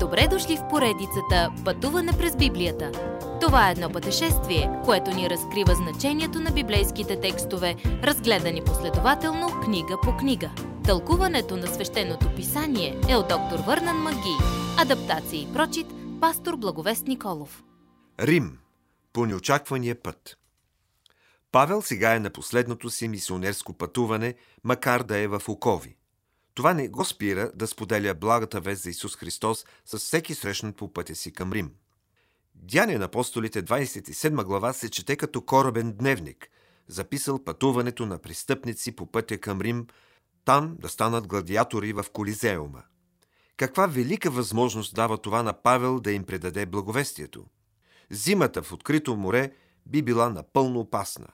Добре дошли в поредицата Пътуване през Библията. Това е едно пътешествие, което ни разкрива значението на библейските текстове, разгледани последователно книга по книга. Тълкуването на свещеното писание е от доктор Върнан Маги. Адаптация и прочит, пастор Благовест Николов. Рим. По неочаквания път. Павел сега е на последното си мисионерско пътуване, макар да е в окови. Това не го спира да споделя благата вест за Исус Христос с всеки срещнат по пътя си към Рим. Дяне на апостолите 27 глава се чете като корабен дневник, записал пътуването на престъпници по пътя към Рим, там да станат гладиатори в Колизеума. Каква велика възможност дава това на Павел да им предаде благовестието? Зимата в открито море би била напълно опасна.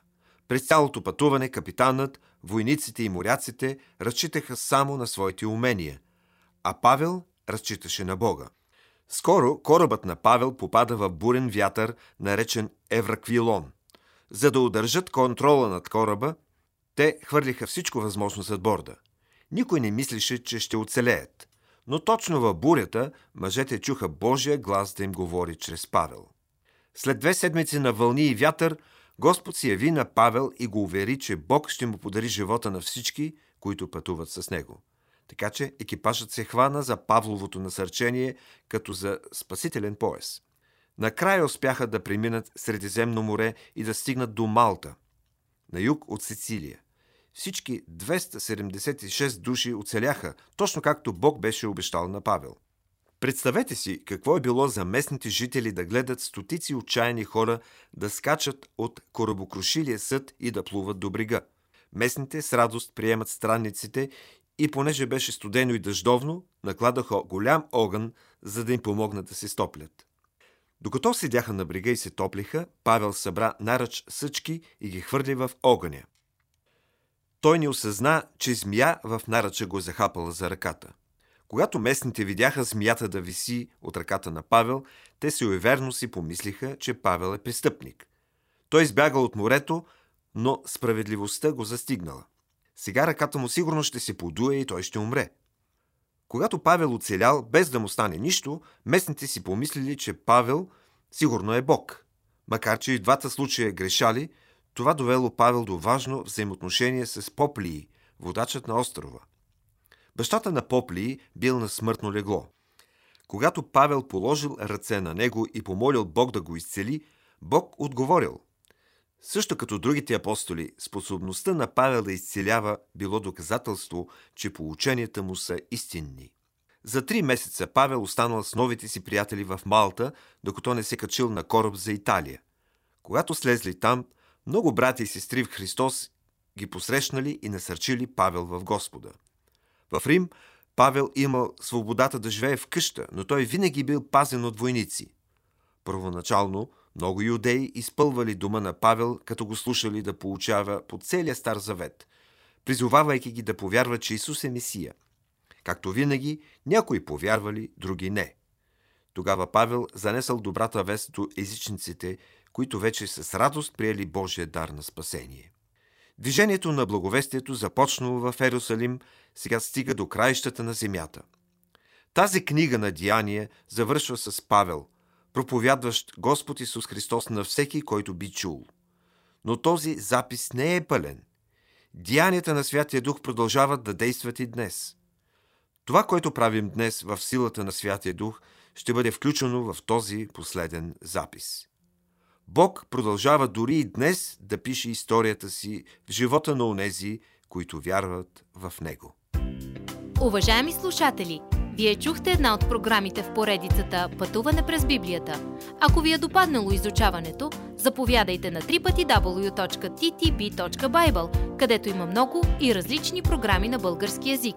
През цялото пътуване капитанът, войниците и моряците разчитаха само на своите умения, а Павел разчиташе на Бога. Скоро корабът на Павел попада в бурен вятър, наречен Евраквилон. За да удържат контрола над кораба, те хвърлиха всичко възможно зад борда. Никой не мислеше, че ще оцелеят. Но точно в бурята мъжете чуха Божия глас да им говори чрез Павел. След две седмици на вълни и вятър, Господ се яви на Павел и го увери, че Бог ще му подари живота на всички, които пътуват с него. Така че екипажът се хвана за Павловото насърчение като за спасителен пояс. Накрая успяха да преминат Средиземно море и да стигнат до Малта, на юг от Сицилия. Всички 276 души оцеляха, точно както Бог беше обещал на Павел. Представете си какво е било за местните жители да гледат стотици отчаяни хора да скачат от корабокрушилия съд и да плуват до брега. Местните с радост приемат странниците и понеже беше студено и дъждовно, накладаха голям огън, за да им помогнат да се стоплят. Докато седяха на брега и се топлиха, Павел събра наръч съчки и ги хвърли в огъня. Той не осъзна, че змия в наръча го захапала за ръката – когато местните видяха змията да виси от ръката на Павел, те си уверно си помислиха, че Павел е престъпник. Той избягал от морето, но справедливостта го застигнала. Сега ръката му сигурно ще се подуе и той ще умре. Когато Павел оцелял, без да му стане нищо, местните си помислили, че Павел сигурно е Бог. Макар, че и двата случая грешали, това довело Павел до важно взаимоотношение с Поплии, водачът на острова – Бащата на Попли бил на смъртно легло. Когато Павел положил ръце на него и помолил Бог да го изцели, Бог отговорил. Също като другите апостоли, способността на Павел да изцелява било доказателство, че поученията му са истинни. За три месеца Павел останал с новите си приятели в Малта, докато не се качил на кораб за Италия. Когато слезли там, много брати и сестри в Христос ги посрещнали и насърчили Павел в Господа – в Рим Павел имал свободата да живее в къща, но той винаги бил пазен от войници. Първоначално много юдеи изпълвали дума на Павел, като го слушали да получава по целия Стар Завет, призовавайки ги да повярват, че Исус е Месия. Както винаги, някои повярвали, други не. Тогава Павел занесъл добрата вест до езичниците, които вече с радост приели Божия дар на спасение. Движението на благовестието, започнало в Ерусалим, сега стига до краищата на земята. Тази книга на Деяние завършва с Павел, проповядващ Господ Исус Христос на всеки, който би чул. Но този запис не е пълен. Деянията на Святия Дух продължават да действат и днес. Това, което правим днес в силата на Святия Дух, ще бъде включено в този последен запис. Бог продължава дори и днес да пише историята си в живота на онези, които вярват в Него. Уважаеми слушатели, вие чухте една от програмите в поредицата Пътуване през Библията. Ако ви е допаднало изучаването, заповядайте на www.ttb.bible, където има много и различни програми на български язик.